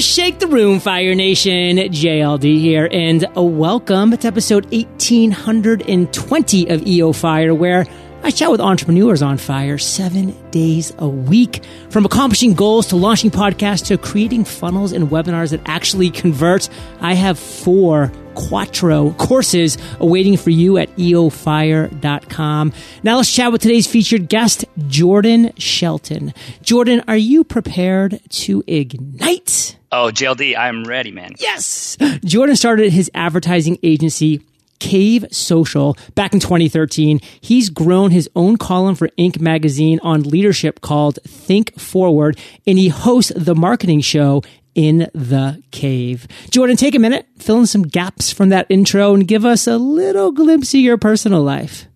Shake the Room, Fire Nation. JLD here, and welcome to episode 1820 of EO Fire, where I chat with entrepreneurs on fire seven days a week. From accomplishing goals to launching podcasts to creating funnels and webinars that actually convert, I have four Quattro courses awaiting for you at eofire.com. Now let's chat with today's featured guest, Jordan Scheltgen. Jordan, are you prepared to ignite? Oh, JLD, I'm ready, man. Yes! Jordan started his advertising agency Cave Social back in 2013. He's grown his own column for Inc. magazine on leadership called Think Forward, and he hosts the marketing show in the cave. Jordan, take a minute, fill in some gaps from that intro, and give us a little glimpse of your personal life.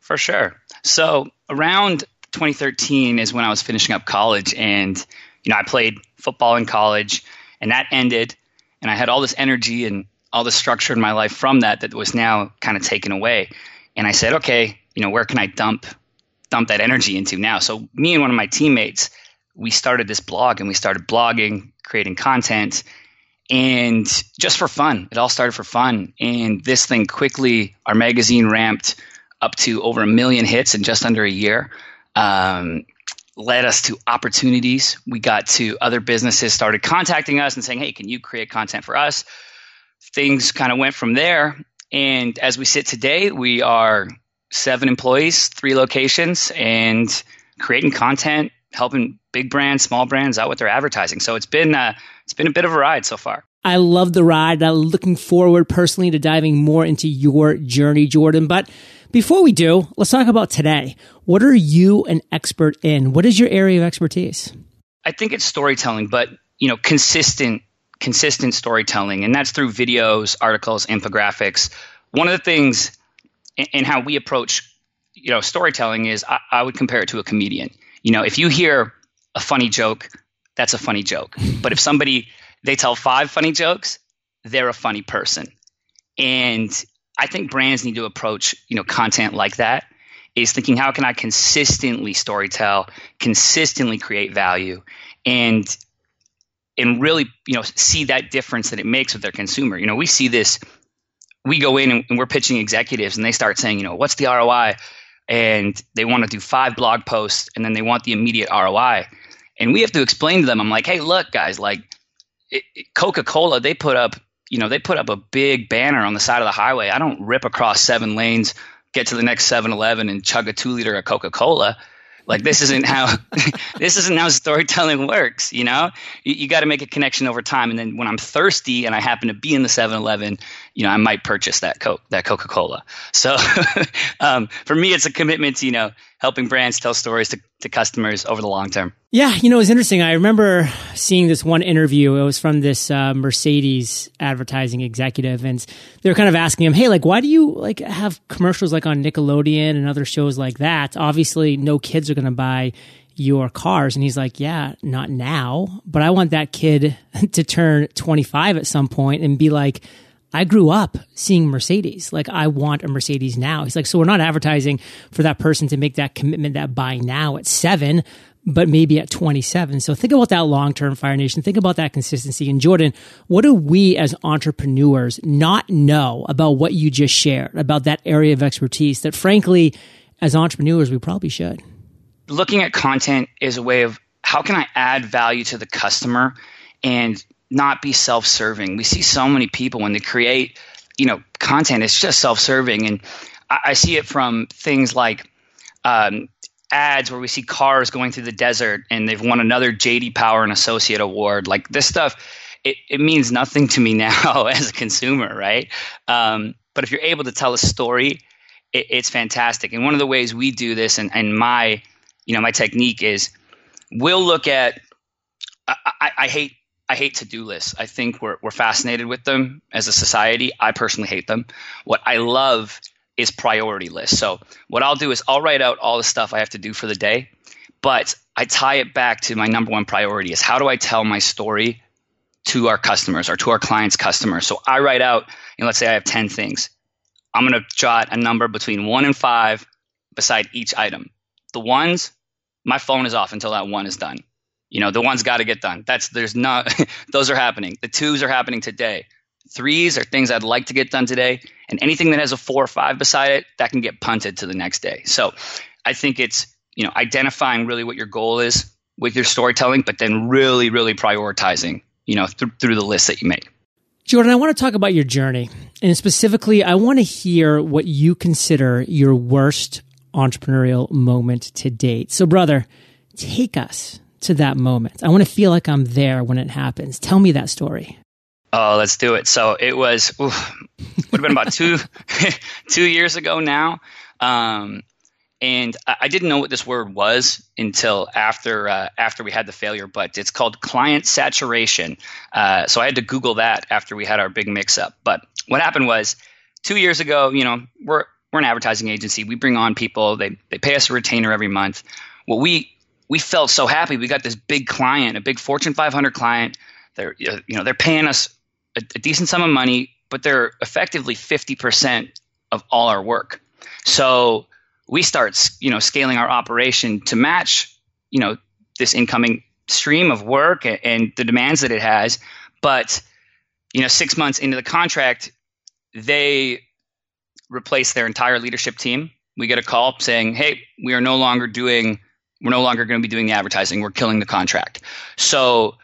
For sure. So, around 2013 is when I was finishing up college, and you know, I played football in college, and that ended, and I had all this energy and all the structure in my life from that that was now kind of taken away. And I said, okay, you know, where can I dump dump that energy into now? So me and one of my teammates, we started this blog and we started blogging, creating content, and just for fun. It all started for fun. And this thing quickly, our magazine ramped up to over a million hits in just under a year. Um, led us to opportunities. We got to other businesses started contacting us and saying, "Hey, can you create content for us?" things kind of went from there. And as we sit today, we are seven employees, three locations, and creating content, helping big brands, small brands out with their advertising. So it's been uh, it's been a bit of a ride so far. I love the ride. I'm looking forward personally to diving more into your journey, Jordan. But before we do, let's talk about today. What are you an expert in? What is your area of expertise? I think it's storytelling, but you know, consistent consistent storytelling, and that's through videos, articles, infographics. One of the things in, in how we approach, you know, storytelling is I, I would compare it to a comedian. You know, if you hear a funny joke, that's a funny joke. But if somebody they tell five funny jokes, they're a funny person. And I think brands need to approach, you know, content like that is thinking how can I consistently storytell, consistently create value and and really you know see that difference that it makes with their consumer. You know, we see this. We go in and, we're pitching executives, and they start saying, you know, what's the ROI? And they want to do five blog posts, and then they want the immediate ROI. And we have to explain to them. I'm like, hey, look, guys, like Coca Cola, they put up, you know, they put up a big banner on the side of the highway. I don't rip across seven lanes, get to the next 7-Eleven, and chug a two liter of Coca Cola. Like this isn't how this isn't how storytelling works. You know, you, you got to make a connection over time. And then when I'm thirsty and I happen to be in the 7-Eleven, you know, I might purchase that Coke, that Coca Cola. So um, for me, it's a commitment to you know helping brands tell stories to, to customers over the long term. Yeah, you know, it's interesting. I remember seeing this one interview. It was from this uh, Mercedes advertising executive, and they were kind of asking him, "Hey, like, why do you like have commercials like on Nickelodeon and other shows like that? Obviously, no kids are going to buy." your cars and he's like yeah not now but i want that kid to turn 25 at some point and be like I grew up seeing Mercedes. Like I want a Mercedes now. He's like, so we're not advertising for that person to make that commitment that buy now at seven, but maybe at 27. So think about that long term Fire Nation. Think about that consistency. And Jordan, what do we as entrepreneurs not know about what you just shared, about that area of expertise that frankly, as entrepreneurs, we probably should? Looking at content is a way of how can I add value to the customer and not be self-serving. We see so many people when they create, you know, content. It's just self-serving, and I, I see it from things like um, ads where we see cars going through the desert and they've won another JD Power and Associate Award. Like this stuff, it, it means nothing to me now as a consumer, right? Um, but if you're able to tell a story, it, it's fantastic. And one of the ways we do this, and, and my, you know, my technique is, we'll look at. I, I, I hate I hate to do lists. I think we're, we're fascinated with them as a society. I personally hate them. What I love is priority lists. So, what I'll do is I'll write out all the stuff I have to do for the day, but I tie it back to my number one priority is how do I tell my story to our customers or to our clients' customers. So, I write out, you know, let's say I have 10 things. I'm going to jot a number between one and five beside each item. The ones, my phone is off until that one is done You know, the ones got to get done. That's there's not those are happening. The twos are happening today. Threes are things I'd like to get done today, and anything that has a four or five beside it that can get punted to the next day. So, I think it's you know identifying really what your goal is with your storytelling, but then really, really prioritizing you know th- through the list that you make. Jordan, I want to talk about your journey. And specifically, I want to hear what you consider your worst entrepreneurial moment to date. So, brother, take us to that moment. I want to feel like I'm there when it happens. Tell me that story. Oh, let's do it. So it was oof, would have been about two two years ago now. Um, and I didn't know what this word was until after uh, after we had the failure. But it's called client saturation. Uh, so I had to Google that after we had our big mix up. But what happened was two years ago. You know, we're we're an advertising agency. We bring on people. They they pay us a retainer every month. Well, we we felt so happy. We got this big client, a big Fortune 500 client. They're uh, you know they're paying us a, a decent sum of money, but they're effectively 50 percent of all our work. So we start you know scaling our operation to match you know this incoming stream of work and, and the demands that it has but you know six months into the contract they replace their entire leadership team we get a call saying hey we are no longer doing we're no longer going to be doing the advertising we're killing the contract so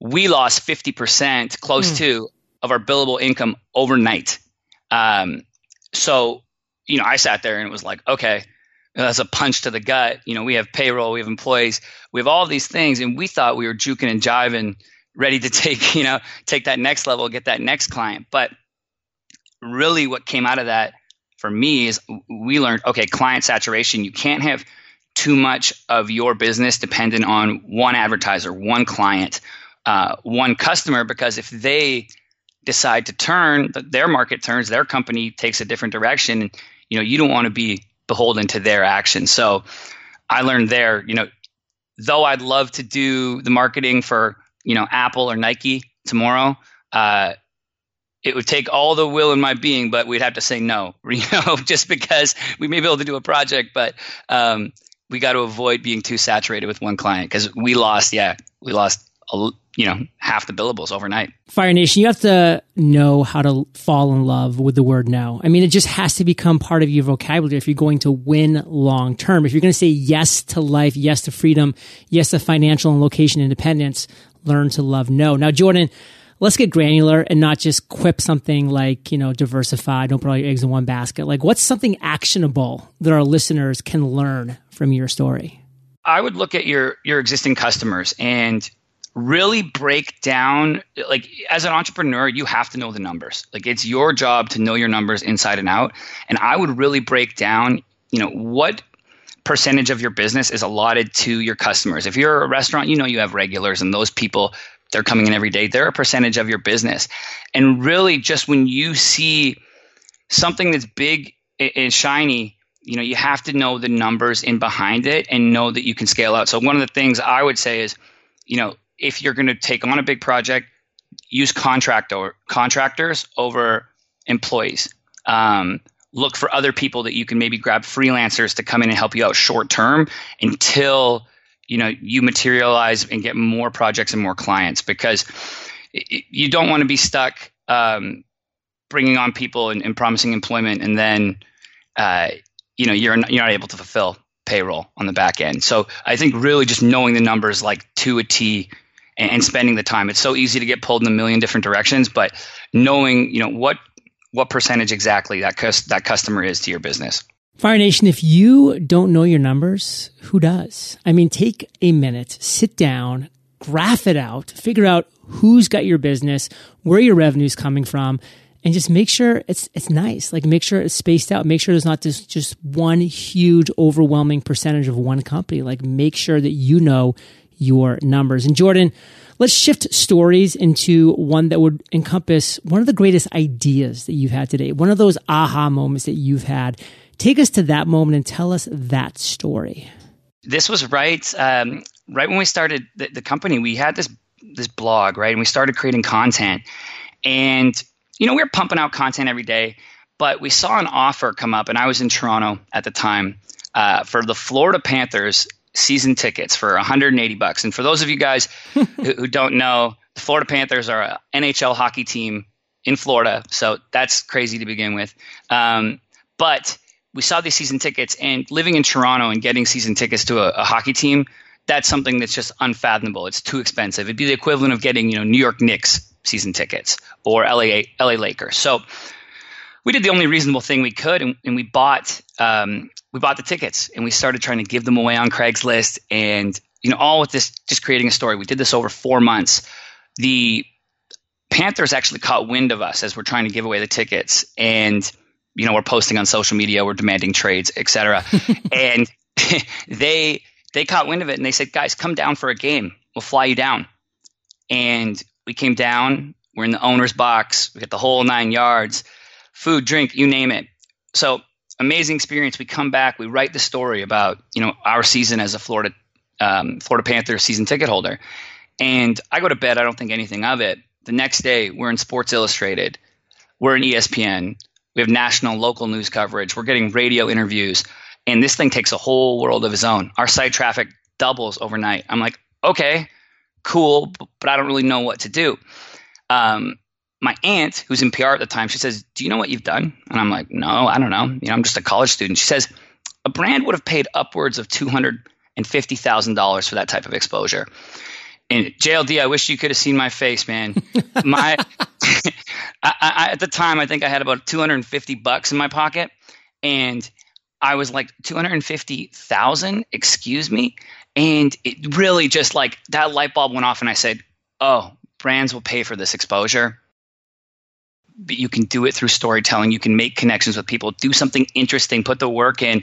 we lost 50% close mm. to of our billable income overnight um, so you know, I sat there and it was like, okay, that's a punch to the gut. You know, we have payroll, we have employees, we have all these things, and we thought we were juking and jiving, ready to take, you know, take that next level, get that next client. But really, what came out of that for me is we learned, okay, client saturation. You can't have too much of your business dependent on one advertiser, one client, uh, one customer, because if they decide to turn, their market turns, their company takes a different direction you know you don't want to be beholden to their actions. So i learned there you know though i'd love to do the marketing for you know apple or nike tomorrow uh, it would take all the will in my being but we'd have to say no you know just because we may be able to do a project but um, we got to avoid being too saturated with one client because we lost yeah we lost a, you know half the billables overnight. Fire Nation, you have to know how to fall in love with the word no. I mean, it just has to become part of your vocabulary if you're going to win long term. If you're going to say yes to life, yes to freedom, yes to financial and location independence, learn to love no. Now, Jordan. Let's get granular and not just quip something like, you know, diversify, don't put all your eggs in one basket. Like, what's something actionable that our listeners can learn from your story? I would look at your your existing customers and really break down like as an entrepreneur you have to know the numbers like it's your job to know your numbers inside and out and i would really break down you know what percentage of your business is allotted to your customers if you're a restaurant you know you have regulars and those people they're coming in every day. They're a percentage of your business. And really just when you see something that's big and shiny you know you have to know the numbers in behind it and know that you can scale out. So one of the things i would say is you know if you're going to take on a big project, use contractor contractors over employees. Um, look for other people that you can maybe grab freelancers to come in and help you out short term until you know you materialize and get more projects and more clients because you don't want to be stuck um, bringing on people and, and, promising employment and then uh, you know you're not, you're not able to fulfill payroll on the back end. So I think really just knowing the numbers like to a T and, and spending the time. It's so easy to get pulled in a million different directions, but knowing you know what what percentage exactly that cus- that customer is to your business. Fire Nation, if you don't know your numbers, who does? I mean, take a minute, sit down, graph it out, figure out who's got your business, where your revenue's coming from, and just make sure it's it's nice. Like make sure it's spaced out. Make sure there's not just just one huge overwhelming percentage of one company. Like make sure that you know your numbers. And Jordan, let's shift stories into one that would encompass one of the greatest ideas that you've had today, one of those aha moments that you've had. Take us to that moment and tell us that story. This was right, um, right when we started the, the company. We had this this blog, right, and we started creating content. And you know, we were pumping out content every day, but we saw an offer come up, and I was in Toronto at the time uh, for the Florida Panthers season tickets for 180 bucks. And for those of you guys who, who don't know, the Florida Panthers are an NHL hockey team in Florida, so that's crazy to begin with. Um, but we saw these season tickets, and living in Toronto and getting season tickets to a, a, hockey team, that's something that's just unfathomable. It's too expensive. It'd be the equivalent of getting, you know, New York Knicks season tickets or LA LA Lakers. So we did the only reasonable thing we could, and, and we bought um, we bought the tickets, and we started trying to give them away on Craigslist, and you know, all with this just creating a story. We did this over four months. The Panthers actually caught wind of us as we're trying to give away the tickets, and you know we're posting on social media, we're demanding trades, etc. and they they caught wind of it, and they said, "Guys, come down for a game. We'll fly you down." And we came down. We're in the owner's box. We got the whole nine yards, food, drink, you name it. So amazing experience. We come back. We write the story about you know our season as a Florida um, Florida Panthers season ticket holder, and I go to bed. I don't think anything of it. The next day, we're in Sports Illustrated, we're in ESPN, we have national, local news coverage, we're getting radio interviews, and this thing takes a whole world of its own. Our site traffic doubles overnight. I'm like, okay, cool, but I don't really know what to do. Um, my aunt, who's in PR at the time, she says, "Do you know what you've done?" And I'm like, "No, I don't know. You know, I'm just a college student." She says, "A brand would have paid upwards of two hundred and fifty thousand dollars for that type of exposure." And JLD, I wish you could have seen my face, man. My I, I, at the time, I think I had about 250 bucks in my pocket, and I was like 250,000. Excuse me, and it really just like that light bulb went off, and I said, "Oh, brands will pay for this exposure." But you can do it through storytelling. You can make connections with people. Do something interesting. Put the work in,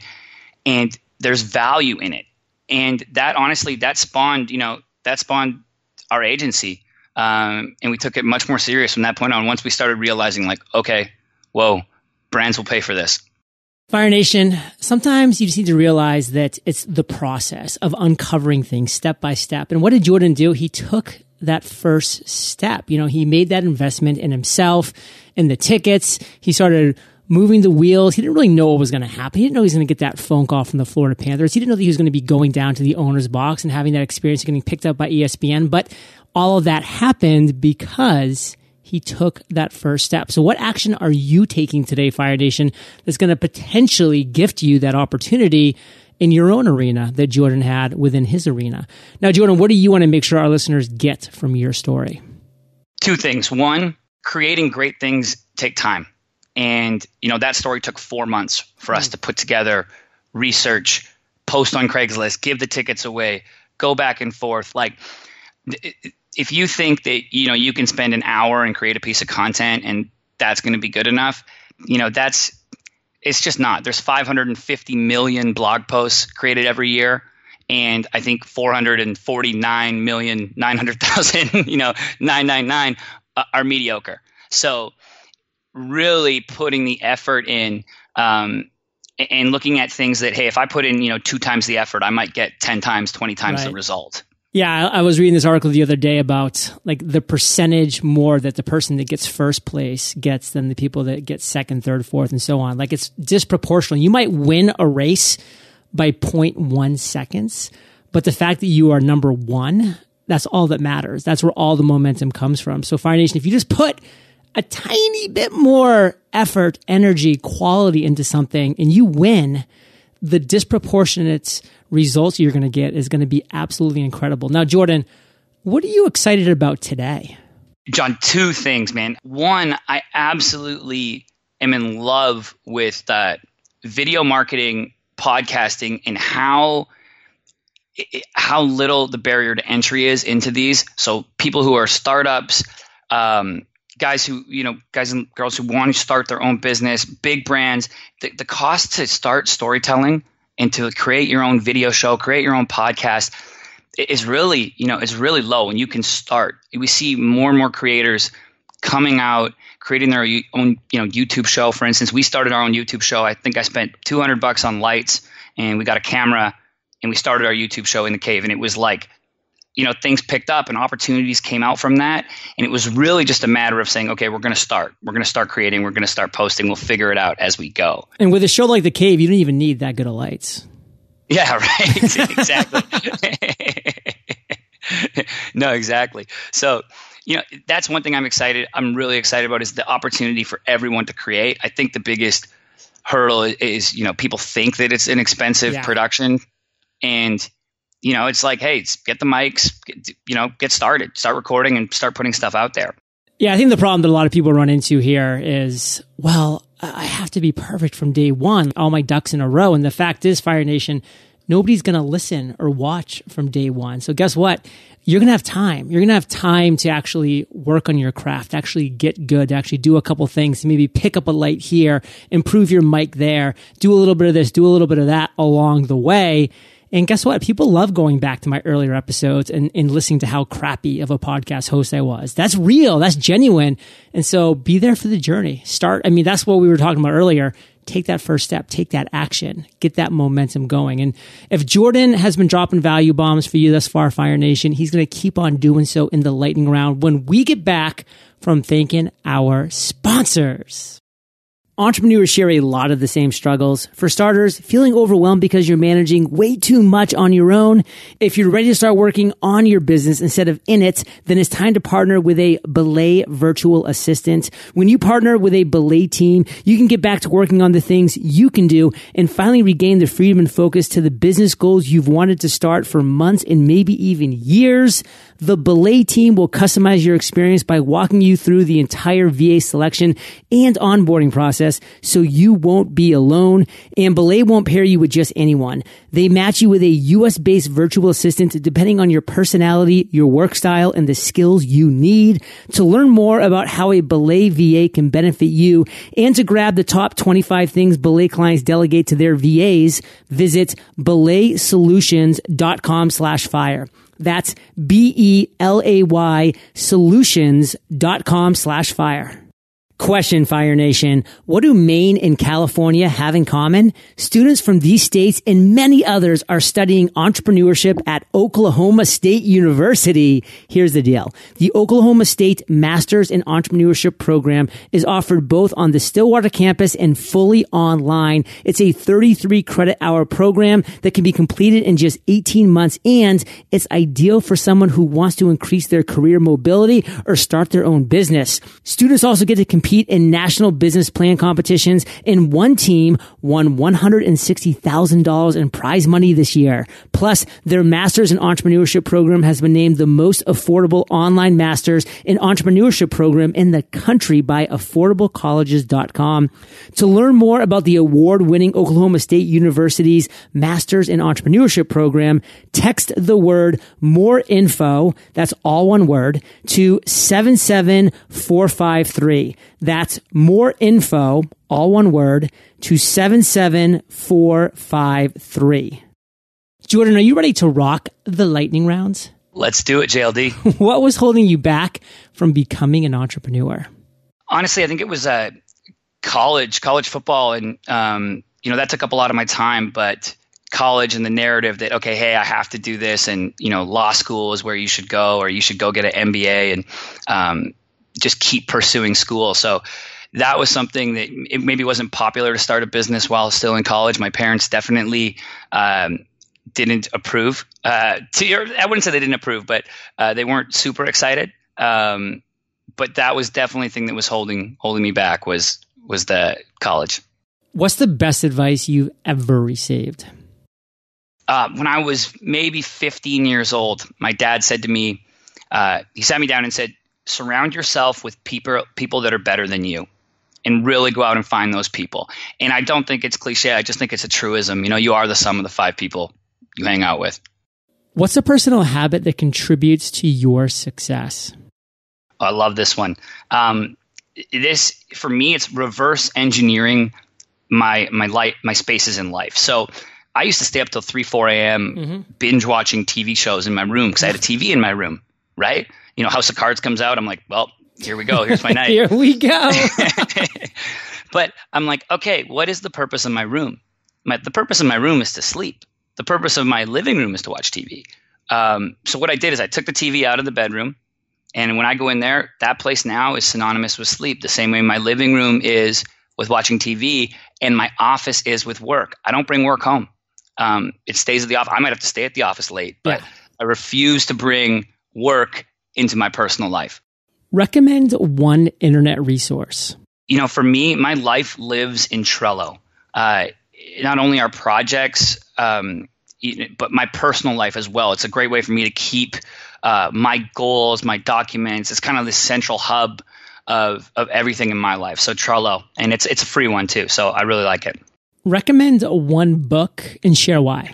and there's value in it. And that honestly, that spawned, you know, that spawned our agency. Um, and we took it much more serious from that point on once we started realizing, like, okay, whoa, brands will pay for this. Fire Nation, sometimes you just need to realize that it's the process of uncovering things step by step. And what did Jordan do? He took that first step. You know, he made that investment in himself, in the tickets. He started moving the wheels. He didn't really know what was going to happen. He didn't know he was going to get that phone call from the Florida Panthers. He didn't know that he was going to be going down to the owner's box and having that experience of getting picked up by ESPN. But all of that happened because he took that first step. So what action are you taking today, Fire Nation, that's going to potentially gift you that opportunity in your own arena that Jordan had within his arena? Now, Jordan, what do you want to make sure our listeners get from your story? Two things. One, creating great things take time. And, you know, that story took four months for us mm. to put together, research, post on Craigslist, give the tickets away, go back and forth. Like, if you think that, you know, you can spend an hour and create a piece of content and that's going to be good enough, you know, that's, it's just not. There's 550 million blog posts created every year and I think 449 million 900,000, you know, 999 are mediocre. So really putting the effort in um, and looking at things that hey if i put in you know two times the effort i might get 10 times 20 times right. the result. Yeah I, was reading this article the other day about like the percentage more that the person that gets first place gets than the people that get second third fourth and so on. Like it's disproportional. You might win a race by 0.1 seconds but the fact that you are number one that's all that matters. That's where all the momentum comes from. So fire nation if you just put a tiny bit more effort, energy, quality into something and you win, the disproportionate results you're going to get is going to be absolutely incredible. Now, Jordan, what are you excited about today? John, two things, man. One, I absolutely am in love with uh, video marketing, podcasting, and how how little the barrier to entry is into these. So people who are startups, um, guys who you know guys and girls who want to start their own business big brands the, the cost to start storytelling and to create your own video show create your own podcast is really you know is really low and you can start. We see more and more creators coming out creating their own you know youtube show. For instance we started our own youtube show. I think i spent 200 bucks on lights and we got a camera and we started our youtube show in the cave and it was like you know things picked up and opportunities came out from that and it was really just a matter of saying okay we're going to start we're going to start creating we're going to start posting we'll figure it out as we go and with a show like the cave you don't even need that good of lights Yeah, right. exactly. no, exactly. So, you know, that's one thing I'm excited. I'm really excited about is the opportunity for everyone to create. I think the biggest hurdle is, you know, people think that it's an expensive yeah. production, and you know, it's like, hey, get the mics, get, you know, get started, start recording, and start putting stuff out there. Yeah, I think the problem that a lot of people run into here is, well, I have to be perfect from day one, all my ducks in a row. And the fact is, Fire Nation, nobody's going to listen or watch from day one. So guess what? You're going to have time. You're going to have time to actually work on your craft, actually get good, actually do a couple things, maybe pick up a light here, improve your mic there, do a little bit of this, do a little bit of that along the way. And guess what? People love going back to my earlier episodes and, and listening to how crappy of a podcast host I was. That's real. That's genuine. And so be there for the journey. Start. I mean, that's what we were talking about earlier. Take that first step, take that action, get that momentum going. And if Jordan has been dropping value bombs for you thus far, Fire Nation, he's going to keep on doing so in the lightning round when we get back from thanking our sponsors. Entrepreneurs share a lot of the same struggles. For starters, feeling overwhelmed because you're managing way too much on your own. If you're ready to start working on your business instead of in it, then it's time to partner with a Belay virtual assistant. When you partner with a Belay team, you can get back to working on the things you can do and finally regain the freedom and focus to the business goals you've wanted to start for months and maybe even years. The Belay team will customize your experience by walking you through the entire VA selection and onboarding process so you won't be alone. And Belay won't pair you with just anyone. They match you with a US based virtual assistant depending on your personality, your work style, and the skills you need. To learn more about how a Belay VA can benefit you and to grab the top 25 things Belay clients delegate to their VAs, visit belaysolutions.com slash fire. That's B-E-L-A-Y solutions.com slash fire. Question, Fire Nation. What do Maine and California have in common? Students from these states and many others are studying entrepreneurship at Oklahoma State University. Here's the deal. The Oklahoma State Masters in Entrepreneurship program is offered both on the Stillwater campus and fully online. It's a 33 credit hour program that can be completed in just 18 months and it's ideal for someone who wants to increase their career mobility or start their own business. Students also get to compete compete in national business plan competitions, and one team won $160,000 in prize money this year. Plus, their Masters in Entrepreneurship program has been named the most affordable online Masters in Entrepreneurship program in the country by affordablecolleges.com. To learn more about the award-winning Oklahoma State University's Masters in Entrepreneurship program, text the word more info, that's all one word, to 77453. That's more info, all one word, to 77453. Jordan, are you ready to rock the lightning rounds? Let's do it, JLD. what was holding you back from becoming an entrepreneur? Honestly, I think it was uh, college, college football. And, um, you know, that took up a lot of my time, but college and the narrative that, okay, hey, I have to do this. And, you know, law school is where you should go, or you should go get an MBA. And, um, just keep pursuing school. So that was something that it maybe wasn't popular to start a business while still in college. My parents definitely um, didn't approve. Uh, to, I wouldn't say they didn't approve, but uh, they weren't super excited. Um, but that was definitely the thing that was holding holding me back was was the college. What's the best advice you've ever received? Uh, when I was maybe 15 years old, my dad said to me, uh, he sat me down and said, surround yourself with people people that are better than you and really go out and find those people. And I don't think it's cliche. I just think it's a truism. You know, you are the sum of the five people you hang out with. What's a personal habit that contributes to your success? Oh, I love this one. Um, this for me, it's reverse engineering my my light my spaces in life. So I used to stay up till three four a.m. Mm-hmm. binge watching TV shows in my room because I had a TV in my room, right? You know, House of Cards comes out, I'm like, well, here we go. Here's my night. here we go. but I'm like, okay, what is the purpose of my room? My, the purpose of my room is to sleep. The purpose of my living room is to watch TV. Um, so what I did is I took the TV out of the bedroom, and when I go in there, that place now is synonymous with sleep. The same way my living room is with watching TV, and my office is with work. I don't bring work home. Um, it stays at the office. I might have to stay at the office late, but yeah. I refuse to bring work into my personal life. Recommend one internet resource. You know, for me, my life lives in Trello. Uh, not only our projects, um, but my personal life as well. It's a great way for me to keep uh, my goals, my documents. It's kind of the central hub of of everything in my life. So Trello, and it's it's a free one too. So I really like it. Recommend one book and share why.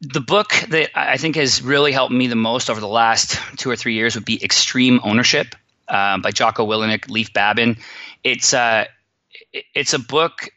The book that I think has really helped me the most over the last two or three years would be Extreme Ownership uh, by Jocko Willink, Leif Babin. It's uh, it's a book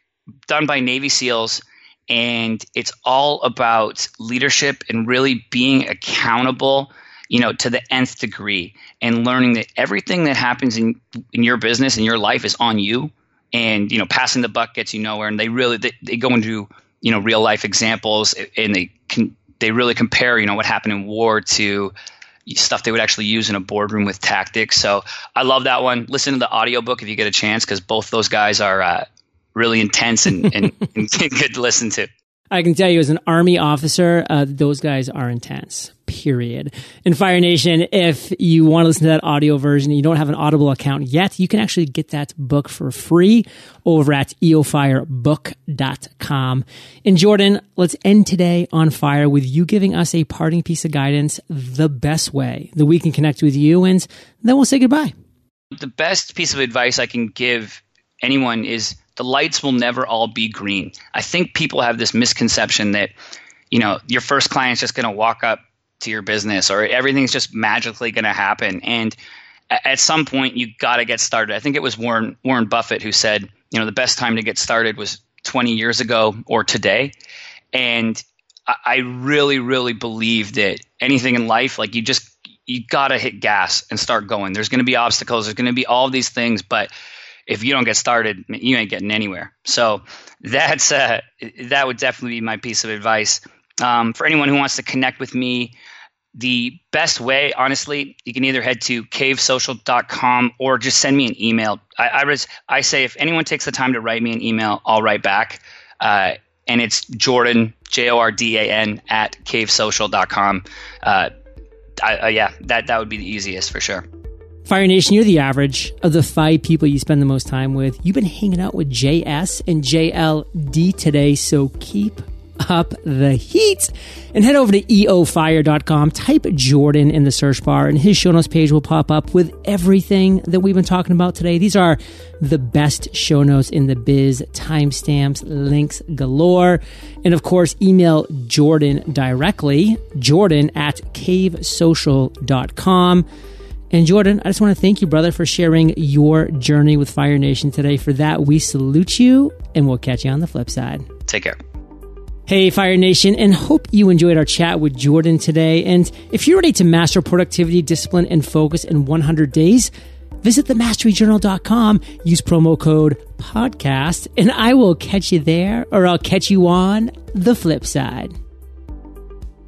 done by Navy SEALs, and it's all about leadership and really being accountable you know, to the nth degree and learning that everything that happens in, in your business and your life is on you. And, you know, passing the buck gets you nowhere. And they really, they, they go into, you know, real life examples and they can, they really compare, you know, what happened in war to stuff they would actually use in a boardroom with tactics. So I love that one. Listen to the audiobook if you get a chance, because both those guys are uh, really intense and, and, and good to listen to. I can tell you as an army officer, uh, those guys are intense, period. In Fire Nation, if you want to listen to that audio version and you don't have an Audible account yet, you can actually get that book for free over at eofirebook.com. And Jordan, let's end today on fire with you giving us a parting piece of guidance, the best way that we can connect with you. And then we'll say goodbye. The best piece of advice I can give anyone is the lights will never all be green. I think people have this misconception that, you know, your first client's just going to walk up to your business or everything's just magically going to happen. And at some point, you got to get started. I think it was Warren Warren Buffett who said, you know, the best time to get started was 20 years ago or today. And I really, really believe that anything in life, like you just you got to hit gas and start going. There's going to be obstacles. There's going to be all these things, but if you don't get started, you ain't getting anywhere. So that's uh, that would definitely be my piece of advice um, for anyone who wants to connect with me. The best way, honestly, you can either head to cavesocial.com or just send me an email. I, I, was, I say if anyone takes the time to write me an email, I'll write back. Uh, and it's Jordan, J O R D A N, at cavesocial.com. Uh, I, uh, yeah, that, that would be the easiest for sure. Fire Nation, you're the average of the five people you spend the most time with. You've been hanging out with JS and JLD today, so keep up the heat and head over to eofire.com. Type Jordan in the search bar, and his show notes page will pop up with everything that we've been talking about today. These are the best show notes in the biz, timestamps, links galore. And of course, email Jordan directly, jordan at cavesocial.com. And Jordan, I just want to thank you, brother, for sharing your journey with Fire Nation today. For that, we salute you and we'll catch you on the flip side. Take care. Hey, Fire Nation, and hope you enjoyed our chat with Jordan today. And if you're ready to master productivity, discipline, and focus in 100 days, visit themasteryjournal.com, use promo code podcast, and I will catch you there or I'll catch you on the flip side.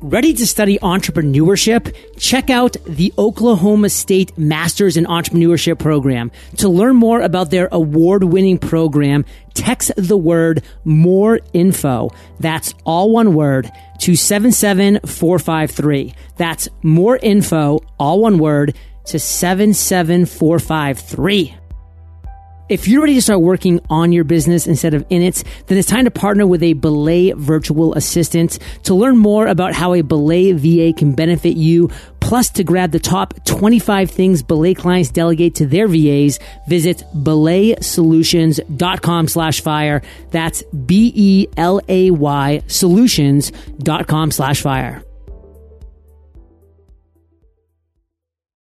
Ready to study entrepreneurship? Check out the Oklahoma State Masters in Entrepreneurship program. To learn more about their award winning program, text the word more info. That's all one word to 77453. That's more info, all one word to 77453. If you're ready to start working on your business instead of in it, then it's time to partner with a Belay virtual assistant. To learn more about how a Belay VA can benefit you, plus to grab the top 25 things Belay clients delegate to their VAs, visit belaysolutions.com slash fire. That's B-E-L-A-Y solutions.com slash fire.